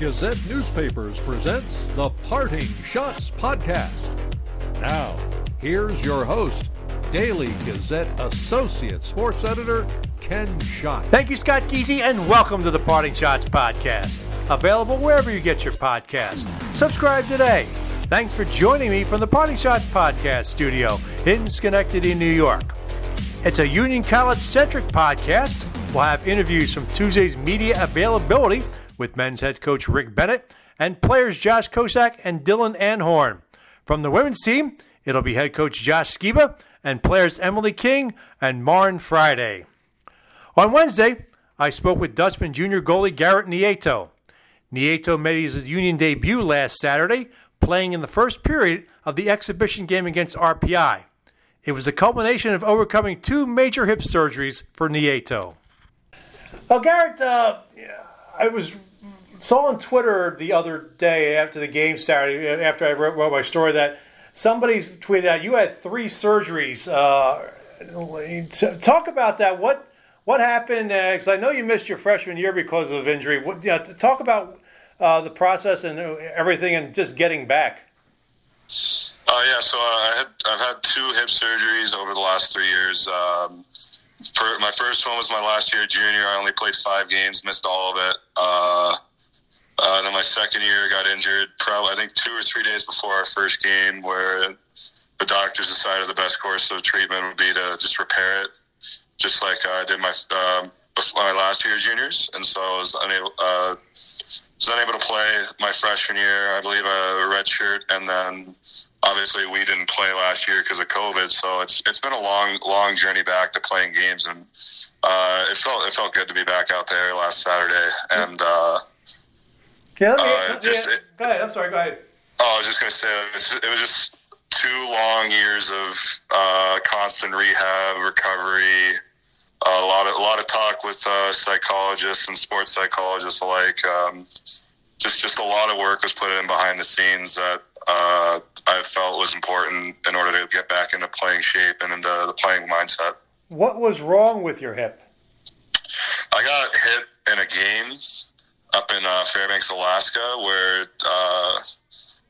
Gazette Newspapers presents the Parting Schotts Podcast. Now, here's your host, Daily Gazette Associate Sports Editor, Ken Schott. Thank you, Scott Geezy, and welcome to the Parting Schotts Podcast. Available wherever you get your podcast. Subscribe today. Thanks for joining me from the Parting Schotts Podcast studio in Schenectady, New York. It's a Union College centric podcast. We'll have interviews from Tuesday's media availability with men's head coach Rick Bennett and players Josh Kosack and Dylan Anhorn. From the women's team, it'll be head coach Josh Sciba and players Emily King and Maren Friday. On Wednesday, I spoke with Dutchmen junior goalie Garrett Nieto. Nieto made his Union debut last Saturday, playing in the first period of the exhibition game against RPI. It was a culmination of overcoming two major hip surgeries for Nieto. Well, Garrett, uh, I was saw on Twitter the other day after the game Saturday, after I wrote, wrote my story, that somebody tweeted out you had three surgeries. Uh, talk about that. What what happened? Because uh, I know you missed your freshman year because of injury. What, you know, talk about uh, the process and everything, and just getting back. Oh yeah, so uh, I had I've had two hip surgeries over the last three years. Um, for, my first one was my last year junior. I only played five games, missed all of it. Uh, uh, then my second year got injured, probably I think two or three days before our first game, where the doctors decided the best course of treatment would be to just repair it, just like I did my um, my last year juniors, and so I was unable uh, was unable to play my freshman year. I believe a red shirt, and then obviously we didn't play last year because of COVID. So it's it's been a long long journey back to playing games, and uh, it felt it felt good to be back out there last Saturday, and. Uh, yeah, me, uh, just, yeah, go ahead. I'm sorry. Go ahead. Oh, I was just going to say it was, it was, just two long years of uh, constant rehab, recovery, a lot of a lot of talk with uh, psychologists and sports psychologists alike. Um, just just a lot of work was put in behind the scenes that uh, I felt was important in order to get back into playing shape and into the playing mindset. What was wrong with your hip? I got hit in a game up in uh, Fairbanks, Alaska, where uh,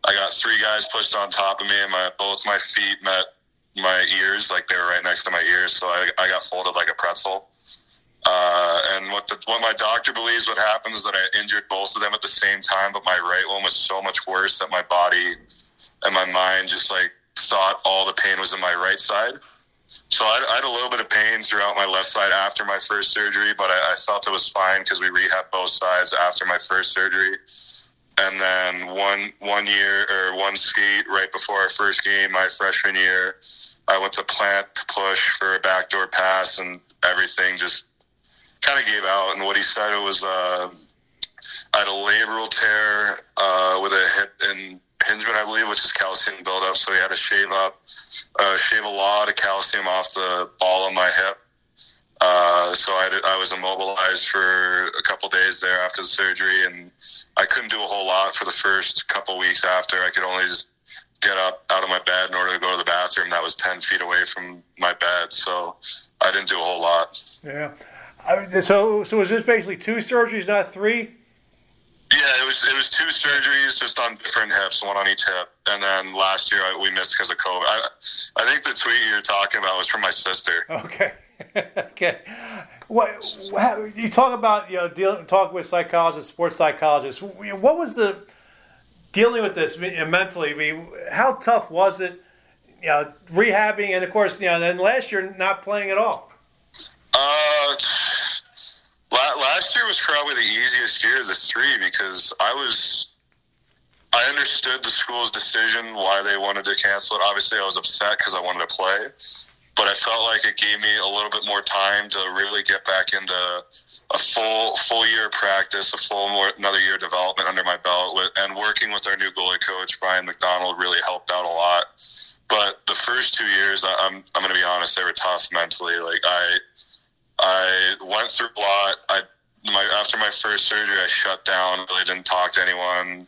I got three guys pushed on top of me, and my both my feet met my ears, like they were right next to my ears, so I, I got folded like a pretzel. Uh, and what the, what my doctor believes what happened is that I injured both of them at the same time, but my right one was so much worse that my body and my mind just like thought all the pain was in my right side. So I, I, had a little bit of pain throughout my left side after my first surgery, but I, I felt it was fine because we rehabbed both sides after my first surgery. And then one one year or one skate right before our first game, my freshman year, I went to plant to push for a backdoor pass, and everything just kind of gave out. And what he said it was uh, I had a labral tear uh, with a hip and Hingeman, I believe, which is calcium buildup. So he had to shave up, uh, shave a lot of calcium off the ball of my hip. Uh, so I, I was immobilized for a couple days there after the surgery, and I couldn't do a whole lot for the first couple weeks after. I could only just get up out of my bed in order to go to the bathroom. That was ten feet away from my bed, so I didn't do a whole lot. Yeah. So, so was this basically two surgeries, not three? Yeah, it was it was two surgeries just on different hips, one on each hip, and then last year I, we missed because of COVID. I, I think the tweet you're talking about was from my sister. Okay, okay. What, what you talk about? You know, deal, talk with psychologists, sports psychologists. What was the dealing with this mentally? I mean, how tough was it? You know, rehabbing, and of course, you know, then last year not playing at all. Uh Last year was probably the easiest year of the three because I was, I understood the school's decision why they wanted to cancel it. Obviously, I was upset because I wanted to play, but I felt like it gave me a little bit more time to really get back into a full full year of practice, a full more another year of development under my belt, with, and working with our new goalie coach Brian McDonald really helped out a lot. But the first two years, I'm I'm going to be honest, they were tough mentally. Like I I went through a lot. I my after my first surgery, I shut down. Really didn't talk to anyone.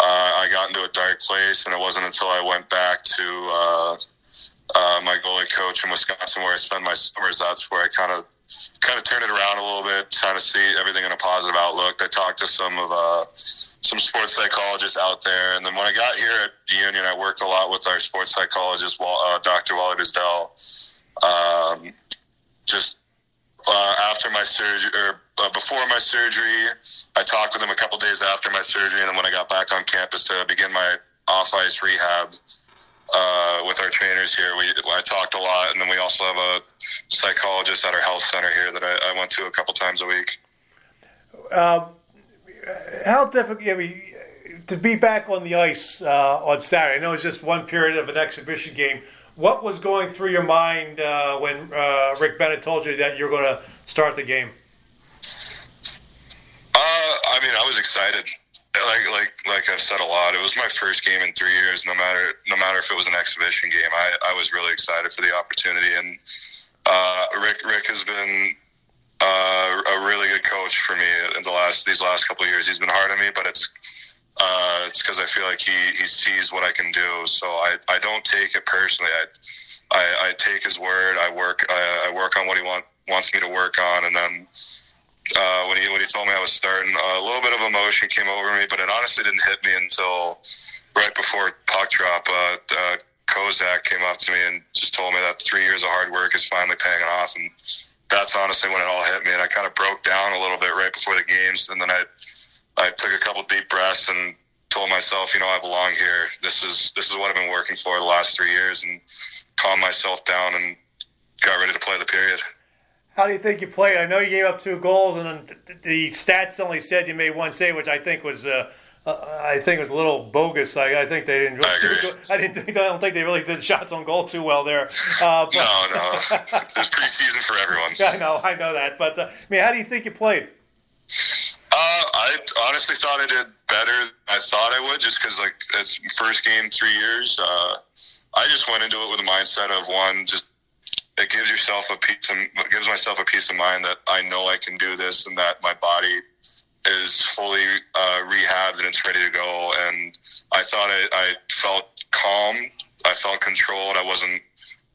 Uh, I got into a dark place, and it wasn't until I went back to uh, uh, my goalie coach in Wisconsin, where I spend my summers. That's where I kind of kind of turn it around a little bit, trying to see everything in a positive outlook. I talked to some of uh, some sports psychologists out there, and then when I got here at the Union, I worked a lot with our sports psychologist, uh, Dr. Wally Disdell. Um, just uh, after my surgery or uh, before my surgery, I talked with him a couple days after my surgery, and then when I got back on campus to begin my off ice rehab uh, with our trainers here, we I talked a lot, and then we also have a psychologist at our health center here that I, I went to a couple times a week. Um, how difficult? I mean, to be back on the ice uh, on Saturday. I know it's just one period of an exhibition game. What was going through your mind uh, when uh, Rick Bennett told you that you were going to start the game? Uh, I mean, I was excited. Like, like, like I've said a lot. It was my first game in three years. No matter, no matter if it was an exhibition game, I, I was really excited for the opportunity. And uh, Rick, Rick has been uh, a really good coach for me in the last these last couple of years. He's been hard on me, but it's uh, it's because I feel like he, he sees what I can do. So I, I don't take it personally. I, I, I take his word. I work I, I work on what he want, wants me to work on, and then uh, when he when he told me I was starting, a little bit of emotion came over me, but it honestly didn't hit me until right before puck drop. Uh, uh, Kosack came up to me and just told me that three years of hard work is finally paying off, and that's honestly when it all hit me. And I kind of broke down a little bit right before the games, and then I I took a couple deep breaths and told myself, you know, I belong here. This is this is what I've been working for the last three years, and calmed myself down and got ready to play the period. How do you think you played? I know you gave up two goals, and then the stats only said you made one save, which I think was. Uh, uh, I think was a little bogus. I, I think they didn't. I, I didn't think. I don't think they really did shots on goal too well there. Uh, but, no, no. It's preseason for everyone. I know, I know that. But uh, I mean, how do you think you played? Uh, I honestly thought I did better than I thought I would, just because like it's first game three years. Uh, I just went into it with a mindset of one, just it gives yourself a piece of, it gives myself a peace of mind that I know I can do this and that my body is fully uh, rehabbed and it's ready to go. And I thought I, I felt calm. I felt controlled. I wasn't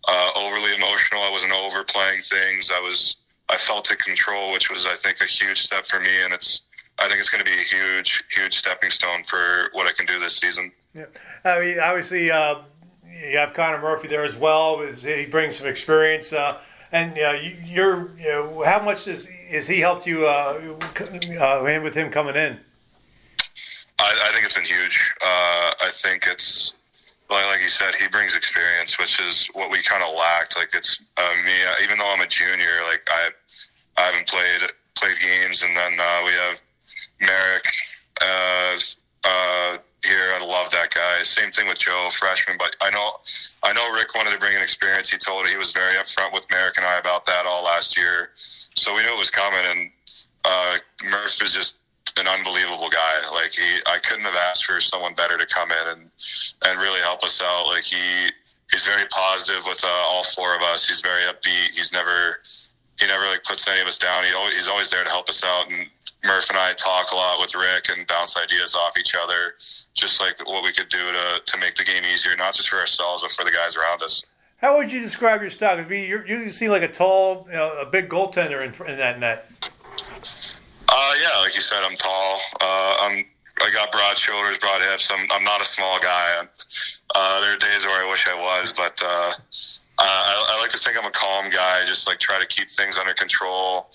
uh, overly emotional. I wasn't overplaying things. I was I felt in control, which was I think a huge step for me. And it's I think it's going to be a huge, huge stepping stone for what I can do this season. Yeah, I mean, obviously, uh, you have Connor Murphy there as well. He brings some experience, uh, and uh, you're, you know, how much has has he helped you uh, uh, with him coming in? I, I think it's been huge. Uh, I think it's like, like you said, he brings experience, which is what we kind of lacked. Like it's uh, me, even though I'm a junior, like I, I haven't played played games, and then uh, we have Merrick, uh, uh, here. I love that guy. Same thing with Joe, freshman. But I know, I know Rick wanted to bring an experience. He told he was very upfront with Merrick and I about that all last year, so we knew it was coming. And uh, Murph is just an unbelievable guy. Like he, I couldn't have asked for someone better to come in and and really help us out. Like he, he's very positive with uh, all four of us. He's very upbeat. He's never he never like puts any of us down. He always, he's always there to help us out. And Murph and I talk a lot with Rick and bounce ideas off each other, just like what we could do to to make the game easier, not just for ourselves but for the guys around us. How would you describe your style? You you seem like a tall, you know, a big goaltender in, in that net. Uh, yeah, like you said, I'm tall. Uh, I'm I got broad shoulders, broad hips. I'm I'm not a small guy. Uh, there are days where I wish I was, but uh, I, I like to think I'm a calm guy. Just like try to keep things under control.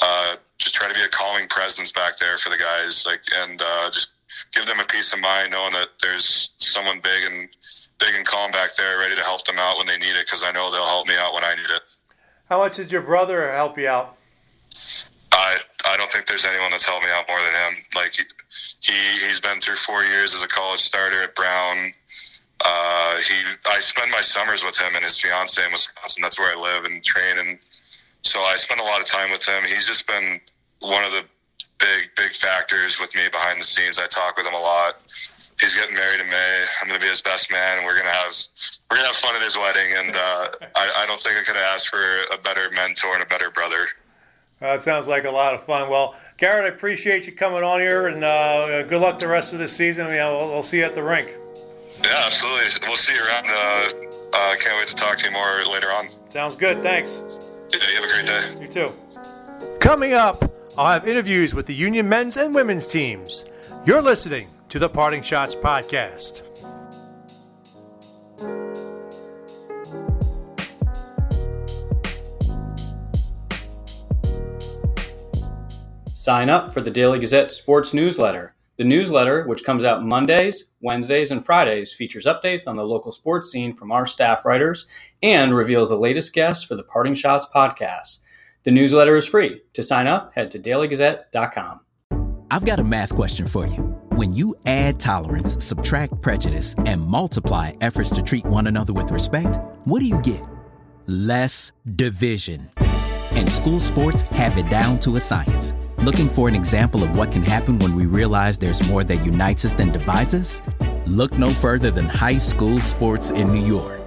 Uh, just try to be a calming presence back there for the guys, like and uh, just give them a peace of mind, knowing that there's someone big and big and calm back there, ready to help them out when they need it, because I know they'll help me out when I need it. How much did your brother help you out? I I don't think there's anyone that's helped me out more than him. Like he, he he's been through four years as a college starter at Brown. Uh, he I spend my summers with him and his fiance in Wisconsin. That's where I live and train, and so I spend a lot of time with him. He's just been one of the big big factors with me behind the scenes. I talk with him a lot. He's getting married in May. I'm going to be his best man, and we're going to have we're going to have fun at his wedding. And uh, I, I don't think I could asked for a better mentor and a better brother. It sounds like a lot of fun. Well, Garrett, I appreciate you coming on here, and uh, good luck the rest of the season. We'll, see you at the rink. Yeah, absolutely. We'll see you around. Uh, uh can't wait to talk to you more later on. Sounds good. Thanks. Yeah, you have a great day. You too. Coming up, I'll have interviews with the Union men's and women's teams. You're listening to the Parting Schotts Podcast. Sign up for the Daily Gazette Sports Newsletter. The newsletter, which comes out Mondays, Wednesdays, and Fridays, features updates on the local sports scene from our staff writers and reveals the latest guests for the Parting Schotts podcast. The newsletter is free. To sign up, head to dailygazette.com. I've got a math question for you. When you add tolerance, subtract prejudice, and multiply efforts to treat one another with respect, what do you get? Less division. And school sports have it down to a science. Looking for an example of what can happen when we realize there's more that unites us than divides us? Look no further than high school sports in New York.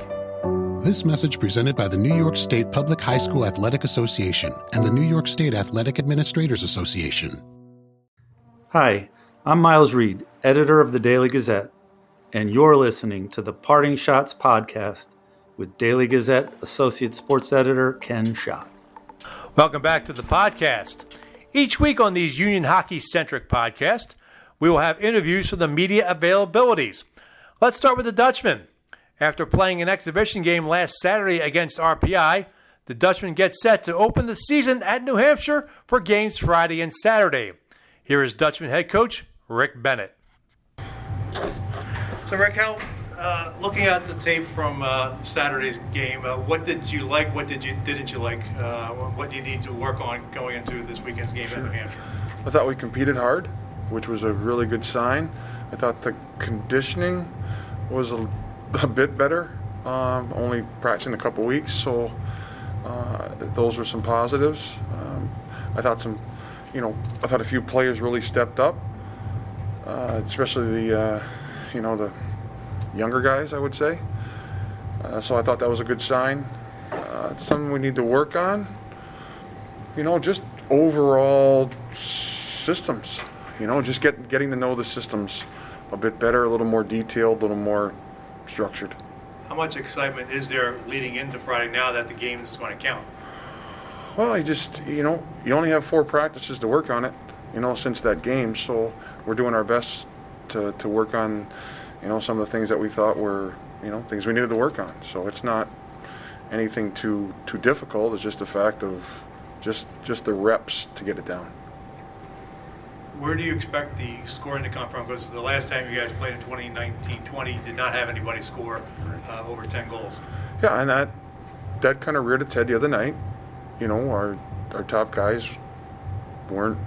This message presented by the New York State Public High School Athletic Association and the New York State Athletic Administrators Association. Hi, I'm Miles Reed, editor of the Daily Gazette, and you're listening to the Parting Schotts podcast with Daily Gazette Associate Sports Editor Ken Schott. Welcome back to the podcast. Each week on these Union hockey centric podcasts, we will have interviews from the media availabilities. Let's start with the Dutchmen. After playing an exhibition game last Saturday against RPI, the Dutchmen gets set to open the season at New Hampshire for games Friday and Saturday. Here is Dutchmen head coach Rick Bennett. So, Rick, how uh, looking at the tape from uh, Saturday's game, uh, what did you like? What did you didn't you like? Uh, what do you need to work on going into this weekend's game sure. at New Hampshire? I thought we competed hard, which was a really good sign. I thought the conditioning was a, a bit better. Um, only practicing a couple weeks, so uh, those were some positives. Um, I thought some, you know, I thought a few players really stepped up, uh, especially the, you know, the younger guys, I would say. Uh, so I thought that was a good sign. Uh, it's something we need to work on. You know, just overall systems. You know, just get, getting to know the systems a bit better, a little more detailed, a little more structured. How much excitement is there leading into Friday now that the game is going to count? Well, I just, you know, you only have four practices to work on it, you know, since that game. So we're doing our best to, to work on you know, some of the things that we thought were, you know, things we needed to work on. So it's not anything too too difficult. It's just a fact of just just the reps to get it down. Where do you expect the scoring to come from? Because the last time you guys played in 2019-20 did not have anybody score uh, over 10 goals. Yeah, and that that kind of reared its head the other night. You know, our our top guys weren't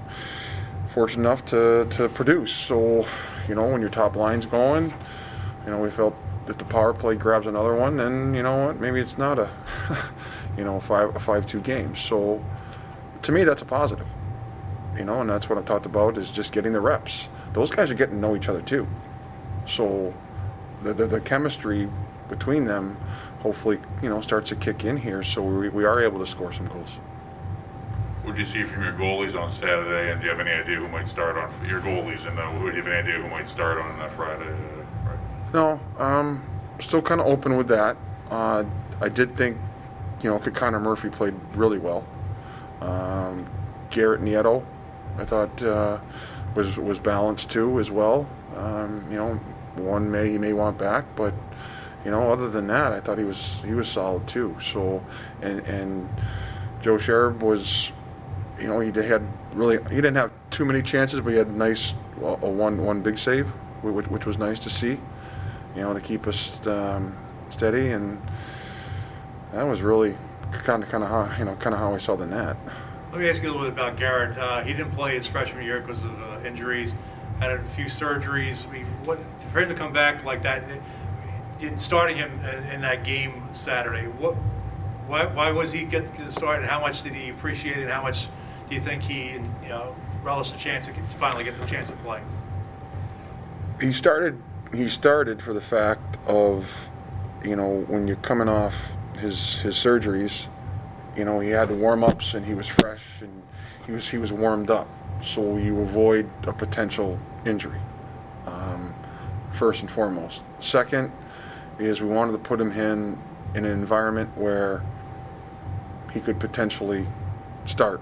fortunate enough to, to produce. So you know, when your top line's going, you know, we felt if the power play grabs another one, then you know what, maybe it's not a, you know, five a five-two game. So, to me, that's a positive. You know, and that's what I've talked about is just getting the reps. Those guys are getting to know each other too. So, the the, the chemistry between them, hopefully, you know, starts to kick in here. So we, we are able to score some goals. Did you see from your goalies on Saturday, and do you have any idea who might start on your goalies, and uh, do you have any idea who might start on uh, Friday? Uh, right? No, um, still kind of open with that. Uh, I did think, you know, Connor Murphy played really well. Um, Garrett Nieto, I thought uh, was was balanced too as well. Um, you know, one may he may want back, but you know, other than that, I thought he was he was solid too. So, and and Joe Sherb was you know, he had really he didn't have too many chances, but he had nice well, a one one big save, which, which was nice to see. You know, to keep us um, steady, and that was really kind of kind of how you know kind of how I saw the net. Let me ask you a little bit about Garrett. Uh, he didn't play his freshman year because of uh, injuries. Had a few surgeries. I mean, what for him to come back like that, in starting him in, that game Saturday, what why, why was he get started? How much did he appreciate it? How much do you think he you know relished the chance to, to finally get the chance to play? He started. He started for the fact of, you know, when you're coming off his his surgeries, you know, he had warm ups and he was fresh and he was he was warmed up, so you avoid a potential injury. Um, first and foremost. Second is we wanted to put him in in an environment where he could potentially start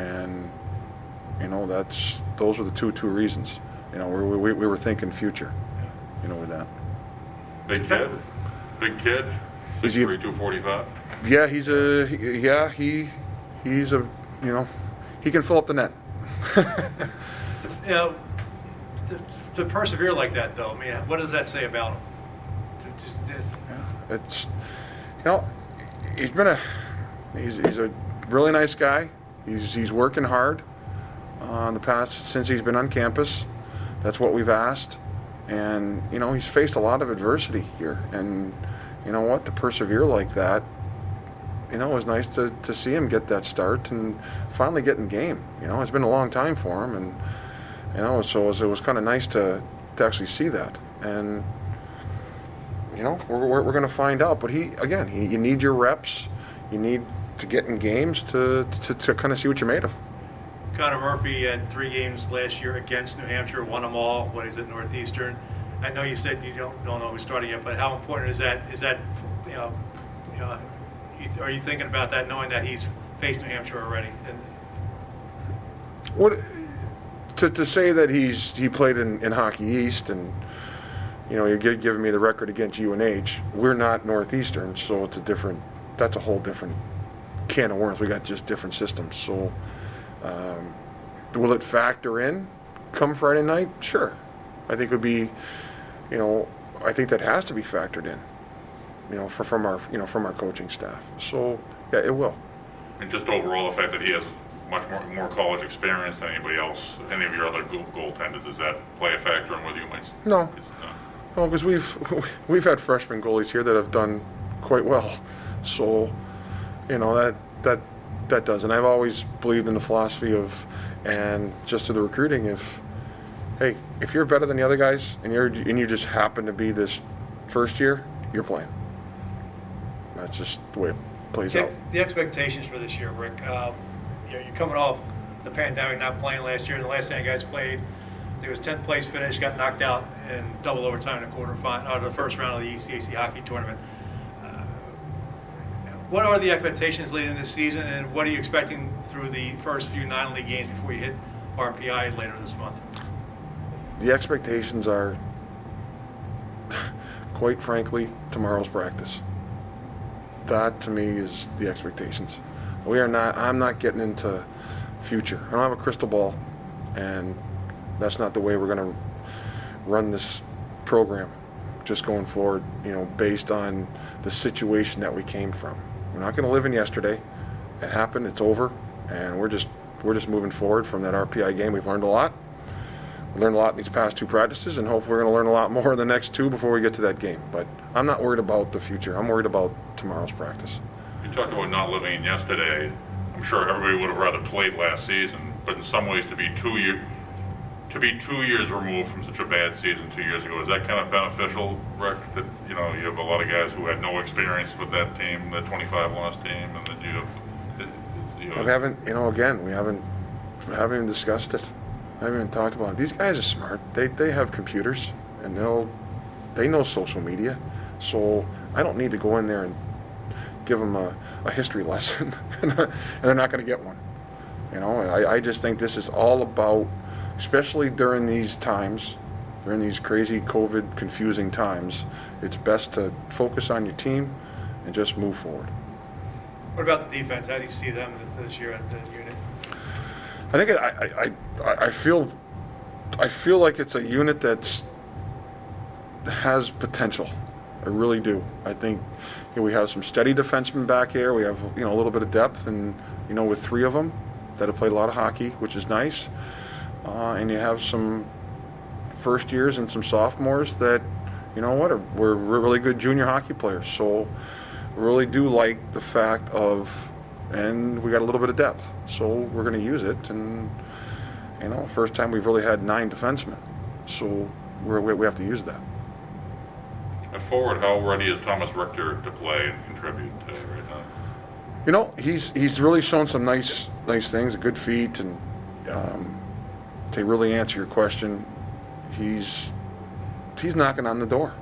and you know that's those are the two two reasons. You know, we, we, we were thinking future. You know, with that. Big kid, big kid. Is Six he- three two forty five. Yeah, he's a yeah he he's a you know he can fill up the net. You know, to, to persevere like that, though, I mean, what does that say about him? It's you know he's been a he's, he's a really nice guy. He's he's working hard uh, in the past since he's been on campus. That's what we've asked, and you know he's faced a lot of adversity here, and you know what to persevere like that. You know, it was nice to, to see him get that start and finally get in game. You know, it's been a long time for him, and you know, so it was, was kind of nice to, to actually see that. And you know, we're, we're, we're going to find out. But he, again, he, you need your reps. You need to get in games to, to, to kind of see what you're made of. Connor Murphy had three games last year against New Hampshire, won them all when he's at Northeastern. I know you said you don't don't know who's starting yet, but how important is that? Is that you know, you know, are you thinking about that, knowing that he's faced New Hampshire already? And What to, to say that he's he played in, in Hockey East and you know you're giving me the record against UNH. We're not Northeastern, so it's a different. That's a whole different can of worms. We got just different systems. So um, will it factor in come Friday night? Sure. I think it would be, you know, I think that has to be factored in. You know, for, from our you know from our coaching staff. So yeah, it will. And just overall, the fact that he has much more more college experience than anybody else, any of your other goal, goaltenders, does that play a factor in whether you might? No. No, because we've we've had freshman goalies here that have done quite well. So, you know that that that does. And I've always believed in the philosophy of, and just to the recruiting, if hey, if you're better than the other guys and you're and you just happen to be this first year, you're playing. That's just the way it plays the, out. the expectations for this year, Rick. Um, you know, you're coming off the pandemic, not playing last year. The last time you guys played, there was 10th place finish, got knocked out in double overtime in the quarterfinal, or the first round of the ECAC hockey tournament. What are the expectations leading this season, and what are you expecting through the first few non-league games before you hit RPI later this month? The expectations are, quite frankly, tomorrow's practice. That to me is the expectations. We are not. I'm not getting into future. I don't have a crystal ball, and that's not the way we're going to run this program. Just going forward, you know, based on the situation that we came from. We're not going to live in yesterday. It happened. It's over, and we're just we're just moving forward from that RPI game. We've learned a lot. We learned a lot in these past two practices, and hope we're going to learn a lot more in the next two before we get to that game. But I'm not worried about the future. I'm worried about tomorrow's practice. You talked about not living in yesterday. I'm sure everybody would have rather played last season, but in some ways, to be two year, to be two years removed from such a bad season two years ago, is that kind of beneficial, Rick? That you know you have a lot of guys who had no experience with that team, the 25 loss team, and that you have. You know, We haven't, you know, again, we haven't, we haven't even discussed it. I haven't even talked about it. These guys are smart. They they have computers, and they'll, they know social media. So I don't need to go in there and give them a, a history lesson, and they're not going to get one. You know, I, I just think this is all about, especially during these times, during these crazy COVID confusing times, it's best to focus on your team and just move forward. What about the defense? How do you see them this year at the unit? I think I, I, I, I feel I feel like it's a unit that's has potential. I really do. I think you know, we have some steady defensemen back here. We have you know a little bit of depth, and you know with three of them that have played a lot of hockey, which is nice. Uh, and you have some first years and some sophomores that you know what are we're really good junior hockey players. So really do like the fact of and we got a little bit of depth. So we're going to use it. And, you know, first time we've really had nine defensemen. So we're, we we have to use that. At forward, how ready is Thomas Richter to play and contribute uh, right now? You know, he's he's really shown some nice nice things, a good feet, and um, to really answer your question, he's he's knocking on the door.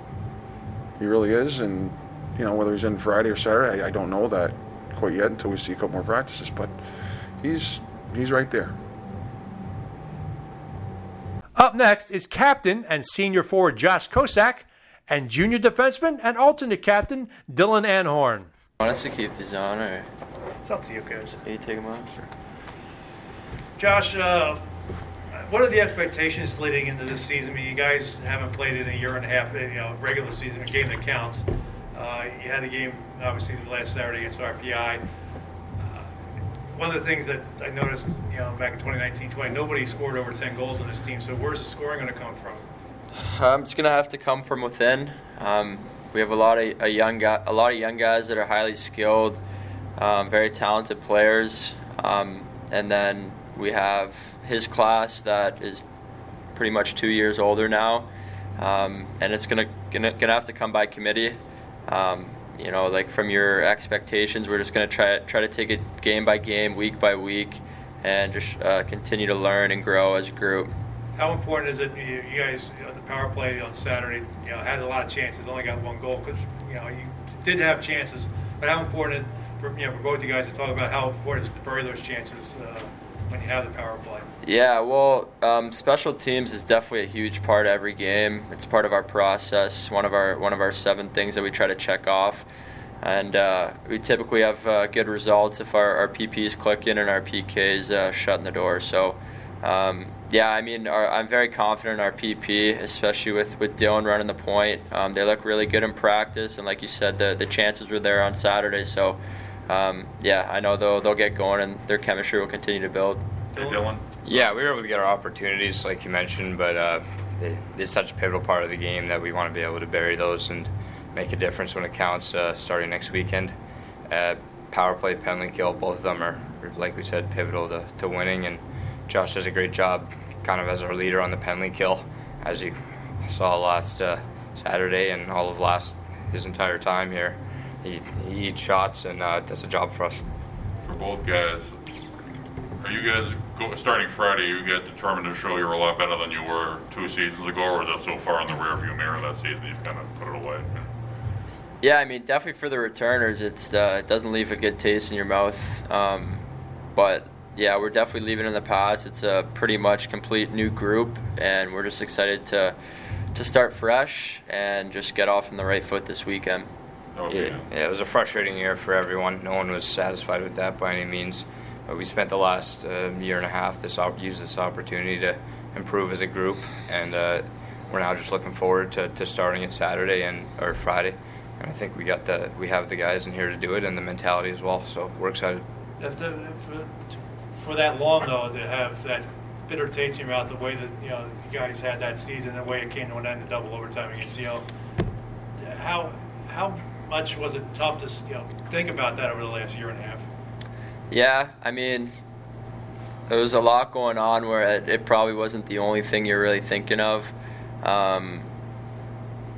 He really is, and you know whether he's in Friday or Saturday, I, I don't know that quite yet until we see a couple more practices. But he's he's right there. Up next is captain and senior forward Josh Kosack and junior defenseman and alternate captain Dylan Anhorn. Want us to keep these on, or It's up to you guys. you take them off? Josh, uh, what are the expectations leading into this season? I mean, you guys haven't played in a year and a half, you know, regular season, a game that counts. Uh, you had a game, obviously, the last Saturday against RPI. Uh, one of the things that I noticed, you know, back in 2019-20, nobody scored over 10 goals on this team. So where's the scoring going to come from? Um, it's gonna have to come from within. Um, we have a lot of a young guy, a lot of young guys that are highly skilled, um, very talented players, um, and then we have his class that is pretty much two years older now, um, and it's gonna, gonna gonna have to come by committee. Um, you know, like from your expectations, we're just gonna try try to take it game by game, week by week, and just uh, continue to learn and grow as a group. How important is it? You, you guys, you know, the power play on Saturday, you know, had a lot of chances, only got one goal because you know you did have chances. But how important, for you know, for both you guys to talk about how important it is to bury those chances uh, when you have the power play? Yeah, well, um, special teams is definitely a huge part of every game. It's part of our process. One of our one of our seven things that we try to check off, and uh, we typically have uh, good results if our, our PPs click in and our PKs uh, shut in the door. So. Um, yeah, I mean, our, I'm very confident in our PP, especially with, with Dylan running the point. Um, they look really good in practice, and like you said, the, the chances were there on Saturday. So, um, yeah, I know they'll, they'll get going, and their chemistry will continue to build. Hey, Dylan. Yeah, we were able to get our opportunities, like you mentioned, but uh, it's such a pivotal part of the game that we want to be able to bury those and make a difference when it counts uh, starting next weekend. Uh, power play, penalty kill, both of them are, like we said, pivotal to, to winning. And Josh does a great job, kind of as our leader on the penalty kill, as you saw last uh, Saturday and all of last his entire time here. He, he eats shots and uh, does a job for us. For both guys, are you guys go, starting Friday? You guys determined to show you're a lot better than you were two seasons ago, or is that so far in the rearview mirror that season you've kind of put it away? Yeah, I mean, definitely for the returners, it's uh, it doesn't leave a good taste in your mouth. Um, but yeah, we're definitely leaving in the past. It's a pretty much complete new group, and we're just excited to to start fresh and just get off on the right foot this weekend. Yeah, yeah, it was a frustrating year for everyone. No one was satisfied with that by any means. But we spent the last uh, year and a half this op- use this opportunity to improve as a group, and uh, we're now just looking forward to, to starting it Saturday and or Friday. And I think we got the we have the guys in here to do it and the mentality as well. So we're excited. The, for, for that long though, to have that bitter taste in your mouth, the way that you know you guys had that season, the way it came to an end in double overtime against Yale, how how much was it tough to you know think about that over the last year and a half? Yeah, I mean, there was a lot going on where it, it probably wasn't the only thing you're really thinking of. Um,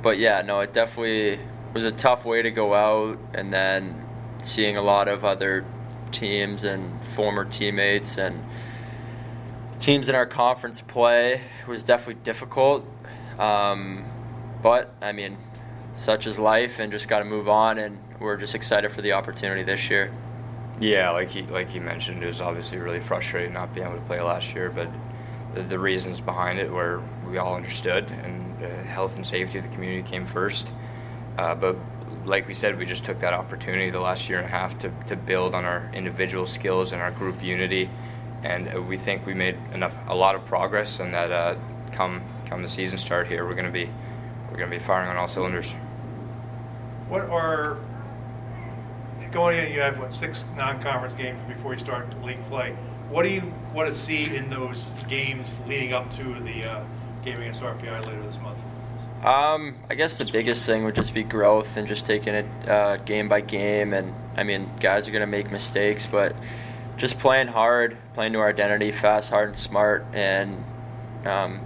but yeah, no, it definitely was a tough way to go out, and then seeing a lot of other teams and former teammates and teams in our conference play was definitely difficult. Um, but I mean, such is life, and just got to move on. And we're just excited for the opportunity this year. Yeah, like he like he mentioned, it was obviously really frustrating not being able to play last year, but the, the reasons behind it were we all understood, and uh, health and safety of the community came first. Uh, but like we said, we just took that opportunity the last year and a half to, to build on our individual skills and our group unity, and uh, we think we made enough a lot of progress, and that uh, come come the season start here, we're going to be we're going to be firing on all cylinders. What are going in? You have what six non-conference games before you start league play. What do you want to see in those games leading up to the uh, game against RPI later this month? Um, I guess the biggest thing would just be growth and just taking it uh, game by game. And I mean, guys are going to make mistakes, but just playing hard, playing to our identity, fast, hard, and smart, and um,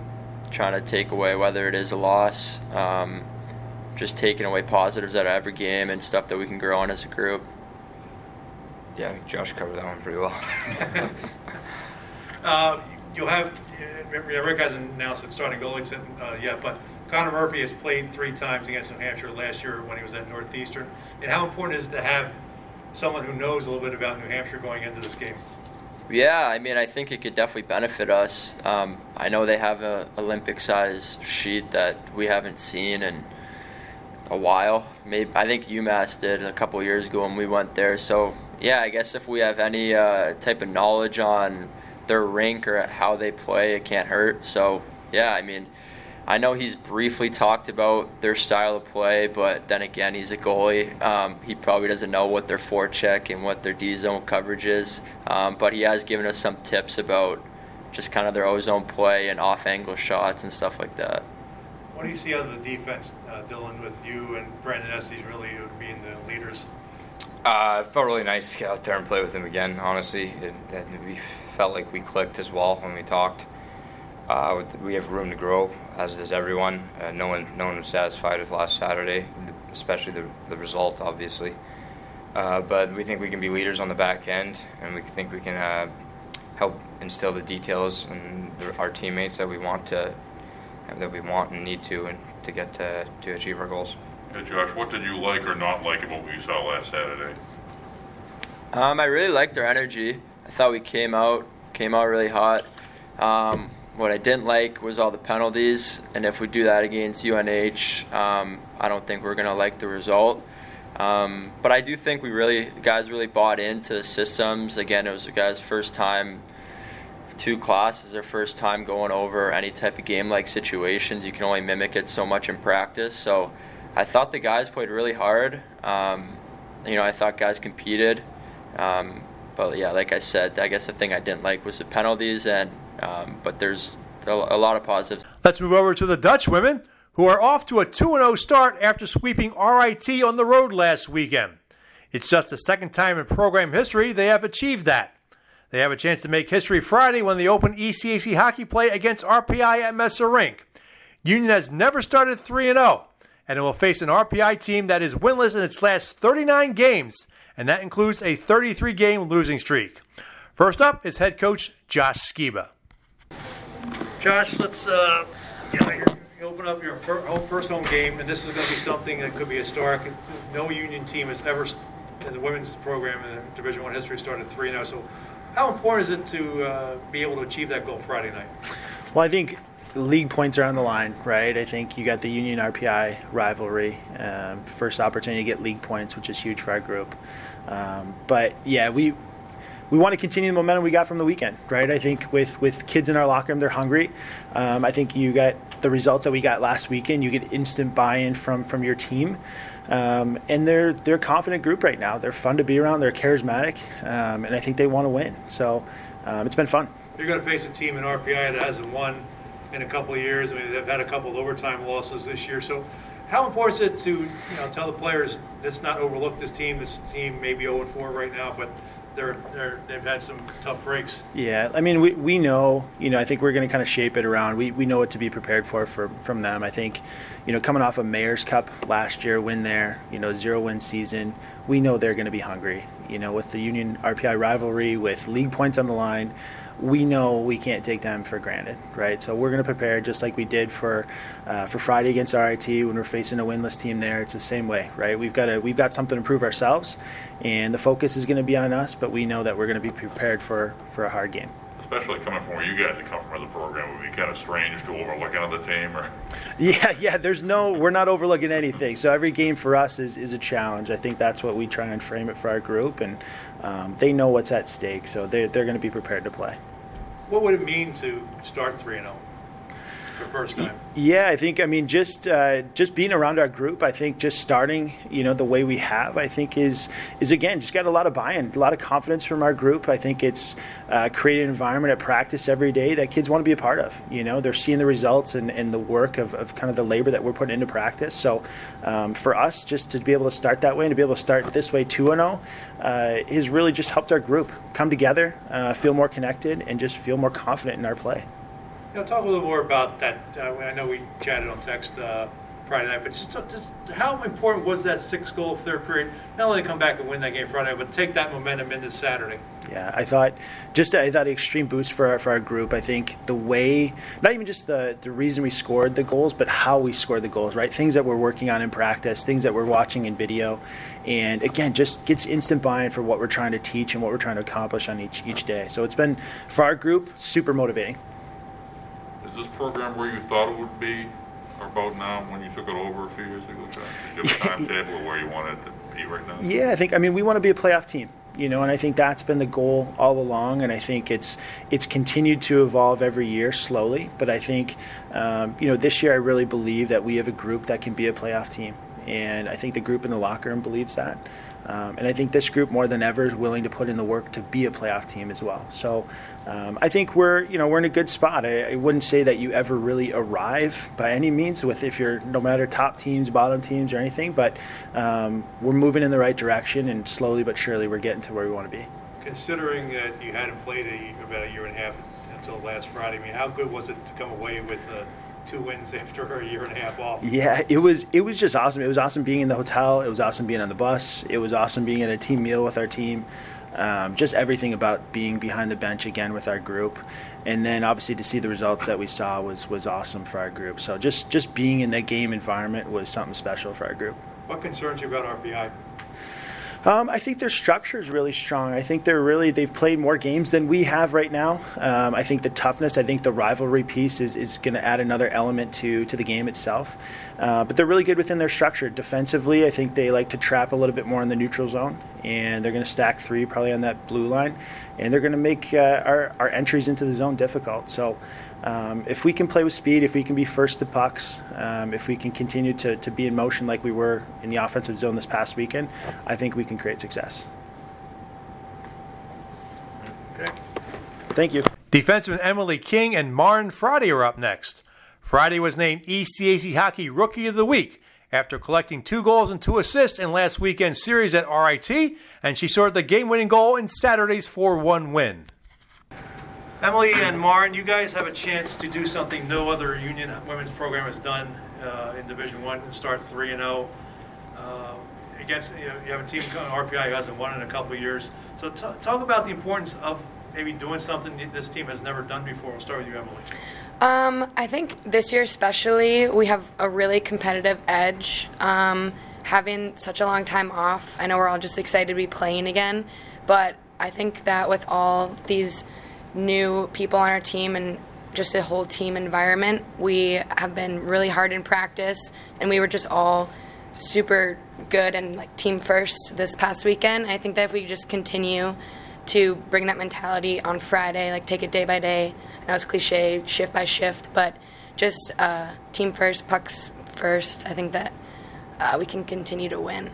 trying to take away whether it is a loss, um, just taking away positives out of every game and stuff that we can grow on as a group. Yeah, I think Josh covered that one pretty well. uh, you'll have Rick hasn't announced that starting goalie uh, yet, but Connor Murphy has played three times against New Hampshire last year when he was at Northeastern. And how important is it to have someone who knows a little bit about New Hampshire going into this game? Yeah, I mean, I think it could definitely benefit us. Um, I know they have a Olympic size sheet that we haven't seen in a while. Maybe I think UMass did a couple years ago when we went there. So yeah, I guess if we have any uh, type of knowledge on their rink or how they play, it can't hurt. So yeah, I mean, I know he's briefly talked about their style of play, but then again, he's a goalie. Um, he probably doesn't know what their forecheck and what their D zone coverage is. Um, but he has given us some tips about just kind of their O zone play and off angle shots and stuff like that. What do you see out of the defense, uh, Dylan, with you and Brandon Estes really being the leaders? Uh, it felt really nice to get out there and play with him again. Honestly, it, it, we felt like we clicked as well when we talked. Uh, we have room to grow, as does everyone. Uh, no one, no one was satisfied with last Saturday, especially the, the result, obviously. Uh, but we think we can be leaders on the back end, and we think we can uh, help instill the details and our teammates that we want to, that we want and need to, and to get to, to achieve our goals. Hey Josh, what did you like or not like about what you saw last Saturday? Um, I really liked our energy. I thought we came out came out really hot. Um, what I didn't like was all the penalties, and if we do that against UNH, um, I don't think we're going to like the result. Um, but I do think we really, guys really bought into the systems. Again, it was the guys' first time, two classes, their first time going over any type of game like situations. You can only mimic it so much in practice. So I thought the guys played really hard. Um, you know, I thought guys competed. Um, but yeah, like I said, I guess the thing I didn't like was the penalties and um, but there's a, lot of positives. Let's move over to the Dutch women, who are off to a 2 0 start after sweeping RIT on the road last weekend. It's just the second time in program history they have achieved that. They have a chance to make history Friday when they open ECAC hockey play against RPI at Messa Rink. Union has never started 3 0, and it will face an RPI team that is winless in its last 39 games, and that includes a 33 game losing streak. First up is head coach Josh Sciba. Josh, let's uh, you, know, you open up your first home game, and this is going to be something that could be historic. No Union team has ever in the women's program in Division One history started three now. So, how important is it to uh, be able to achieve that goal Friday night? Well, I think league points are on the line, right? I think you got the Union RPI rivalry, um, first opportunity to get league points, which is huge for our group. Um, but yeah, we we want to continue the momentum we got from the weekend, right? I think with with kids in our locker room, they're hungry. Um, I think you got the results that we got last weekend. You get instant buy-in from from your team, um, and they're they're a confident group right now. They're fun to be around. They're charismatic, um, and I think they want to win. So um, it's been fun. You're going to face a team in RPI that hasn't won in a couple of years. I mean, they've had a couple of overtime losses this year. So how important is it to you know tell the players let's not overlook this team? This team may be 0 4 right now, but they're, they're they've had some tough breaks. Yeah, I mean, we, we know, you know, I think we're going to kind of shape it around. We, we know what to be prepared for, for from them. I think, you know, coming off a Mayor's Cup last year, win there, you know, zero win season, we know they're going to be hungry. You know, with the Union RPI rivalry, with league points on the line, we know we can't take them for granted, right? So we're going to prepare just like we did for uh, for Friday against RIT when we're facing a winless team there. It's the same way, right? We've got to we've got something to prove ourselves, and the focus is going to be on us. But we know that we're going to be prepared for for a hard game. Especially coming from where you guys have come from as a program, it would be kind of strange to overlook another team. Or yeah, yeah. There's no, we're not overlooking anything. So every game for us is, is a challenge. I think that's what we try and frame it for our group, and um, they know what's at stake, so they're they're going to be prepared to play. What would it mean to start three and zero? For first time? Yeah, I think I mean just uh, just being around our group. I think just starting, you know, the way we have, I think is is again just got a lot of buy-in, a lot of confidence from our group. I think it's uh, created an environment at practice every day that kids want to be a part of. You know, they're seeing the results and, and the work of, of kind of the labor that we're putting into practice. So um, for us, just to be able to start that way and to be able to start this way two and zero uh, has really just helped our group come together, uh, feel more connected, and just feel more confident in our play. Know, talk a little more about that. Uh, I know we chatted on text uh, Friday night. But just, just how important was that six goal third period? Not only to come back and win that game Friday, but take that momentum into Saturday. Yeah, I thought just I thought extreme boost for our, for our group. I think the way, not even just the the reason we scored the goals, but how we scored the goals. Right, things that we're working on in practice, things that we're watching in video, and again, just gets instant buy-in for what we're trying to teach and what we're trying to accomplish on each each day. So it's been for our group super motivating. Is this program where you thought it would be about now when you took it over a few years ago? Did you have a timetable of where you wanted it to be right now? Yeah, I think. I mean, we want to be a playoff team, you know, and I think that's been the goal all along. And I think it's it's continued to evolve every year slowly. But I think, um, you know, this year I really believe that we have a group that can be a playoff team, and I think the group in the locker room believes that. Um, and I think this group more than ever is willing to put in the work to be a playoff team as well. So um, I think we're you know we're in a good spot. I, I, wouldn't say that you ever really arrive by any means with if you're no matter top teams, bottom teams, or anything. But um, we're moving in the right direction, and slowly but surely we're getting to where we want to be. Considering that you hadn't played a, about a year and a half until last Friday, I mean, how good was it to come away with? Uh, two wins after a year and a half off. Yeah, it was it was just awesome. It was awesome being in the hotel. It was awesome being on the bus. It was awesome being at a team meal with our team. Um, just everything about being behind the bench again with our group, and then obviously to see the results that we saw was was awesome for our group. So just just being in that game environment was something special for our group. What concerns you about RPI? Um, I think their structure is really strong. I think they're really they've played more games than we have right now. Um, I think the toughness, I think the rivalry piece is, is going to add another element to to the game itself. Uh, but they're really good within their structure. Defensively, I think they like to trap a little bit more in the neutral zone, and they're going to stack three probably on that blue line, and they're going to make uh, our our entries into the zone difficult. So um, if we can play with speed, if we can be first to pucks, um, if we can continue to, to be in motion like we were in the offensive zone this past weekend, I think we can create success. Okay. Thank you. Defenseman Emily King and Maren Friday are up next. Friday was named ECAC Hockey Rookie of the Week after collecting two goals and two assists in last weekend's series at RIT, and she scored the game winning goal in Saturday's 4 1 win. Emily and Maren, you guys have a chance to do something no other Union women's program has done uh, in Division One and start three and zero. Oh. Uh, against you, know, you, have a team RPI who hasn't won in a couple years. So t- talk about the importance of maybe doing something this team has never done before. We'll start with you, Emily. Um, I think this year especially, we have a really competitive edge. Um, having such a long time off, I know we're all just excited to be playing again, but I think that with all these new people on our team and just a whole team environment. We have been really hard in practice, and we were just all super good and like team first this past weekend. I think that if we just continue to bring that mentality on Friday, like take it day by day. I know it's cliche, shift by shift, but just uh, team first, pucks first. I think that uh, we can continue to win.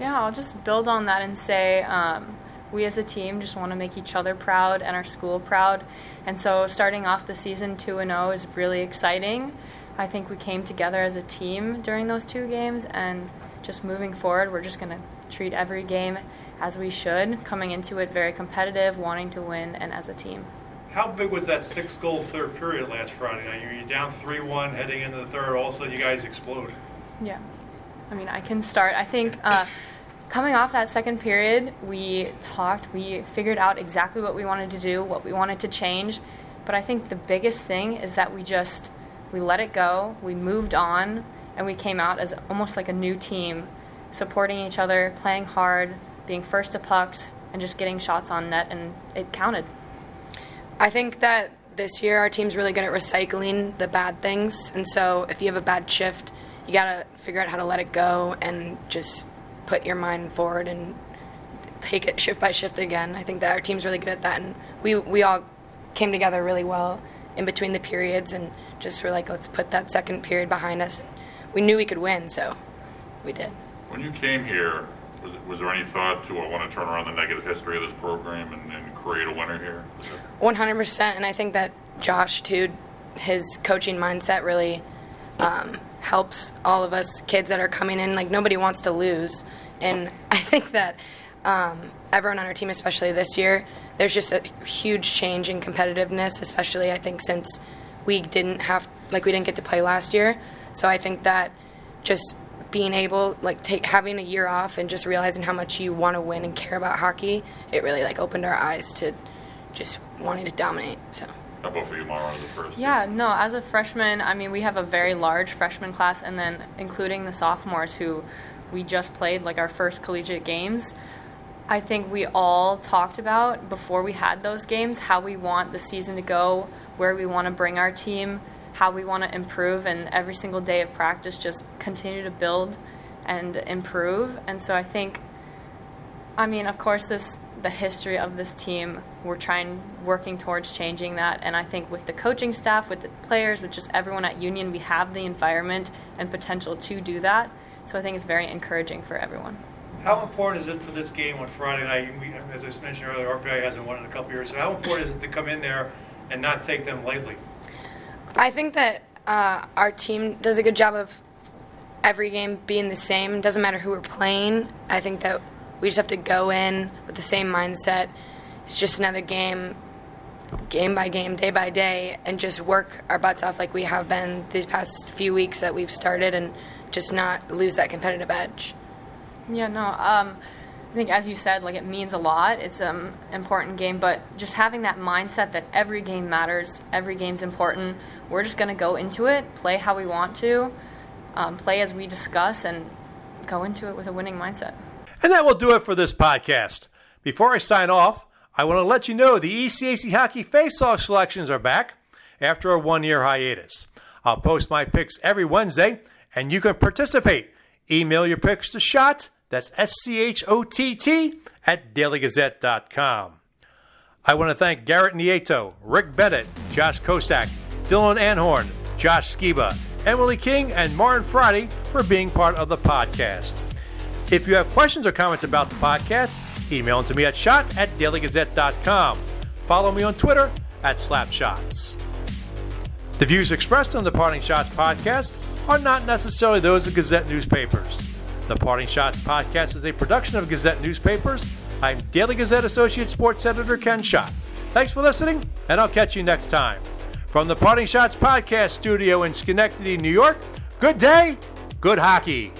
Yeah, I'll just build on that and say. Um, we as a team just want to make each other proud and our school proud. And so starting off the season 2 and 0 is really exciting. I think we came together as a team during those two games and just moving forward, we're just going to treat every game as we should, coming into it very competitive, wanting to win and as a team. How big was that six goal third period last Friday night? You're down 3 1 heading into the third, all of a sudden you guys explode. Yeah. I mean, I can start. I think uh, coming off that second period, we talked, we figured out exactly what we wanted to do, what we wanted to change. But I think the biggest thing is that we just we let it go, we moved on, and we came out as almost like a new team, supporting each other, playing hard, being first to pucks, and just getting shots on net, and it counted. I think that this year our team's really good at recycling the bad things, and so if you have a bad shift, you gotta figure out how to let it go and just put your mind forward and take it shift by shift again. I think that our team's really good at that, and we we all came together really well in between the periods, and just were like, let's put that second period behind us. We knew we could win, so we did. When you came here, was, was there any thought to I want to turn around the negative history of this program and, and create a winner here? One hundred percent, and I think that Josh too, his coaching mindset really. Um, helps all of us kids that are coming in. Like nobody wants to lose, and I think that um, everyone on our team, especially this year, there's just a huge change in competitiveness. Especially I think since we didn't have like we didn't get to play last year. So I think that just being able like take having a year off and just realizing how much you want to win and care about hockey, it really like opened our eyes to just wanting to dominate. So. How about for you, Mara, as a first? Yeah, no, as a freshman, I mean, we have a very large freshman class, and then including the sophomores who we just played like our first collegiate games. I think we all talked about before we had those games how we want the season to go, where we want to bring our team, how we want to improve, and every single day of practice just continue to build and improve. And so I think, I mean, of course, this the history of this team, we're trying working towards changing that. And I think with the coaching staff, with the players, with just everyone at Union, we have the environment and potential to do that. So I think it's very encouraging for everyone. How important is it for this game on Friday night? We, as I mentioned earlier, RPI hasn't won in a couple years. So how important is it to come in there and not take them lightly? I think that uh, our team does a good job of every game being the same. It doesn't matter who we're playing. I think that we just have to go in with the same mindset. It's just another game, game by game, day by day, and just work our butts off like we have been these past few weeks that we've started and just not lose that competitive edge. Yeah, no. Um, I think, as you said, like it means a lot. It's an um, important game, but just having that mindset that every game matters, every game's important. We're just going to go into it, play how we want to, um, play as we discuss, and go into it with a winning mindset. And that will do it for this podcast. Before I sign off, I want to let you know the ECAC Hockey Faceoff selections are back after a one year hiatus. I'll post my picks every Wednesday, and you can participate. Email your picks to Schott that's S C H O T T at dailygazette.com. I want to thank Garrett Nieto, Rick Bennett, Josh Kosack, Dylan Anhorn, Josh Sciba, Emily King, and Maren Friday for being part of the podcast. If you have questions or comments about the podcast, email them to me at Schott at dailygazette.com. Follow me on Twitter at slapshots. The views expressed on the Parting Schotts podcast are not necessarily those of Gazette newspapers. The Parting Schotts podcast is a production of Gazette Newspapers. I'm Daily Gazette Associate Sports Editor Ken Schott. Thanks for listening, and I'll catch you next time. From the Parting Schotts podcast studio in Schenectady, New York, good day, good hockey.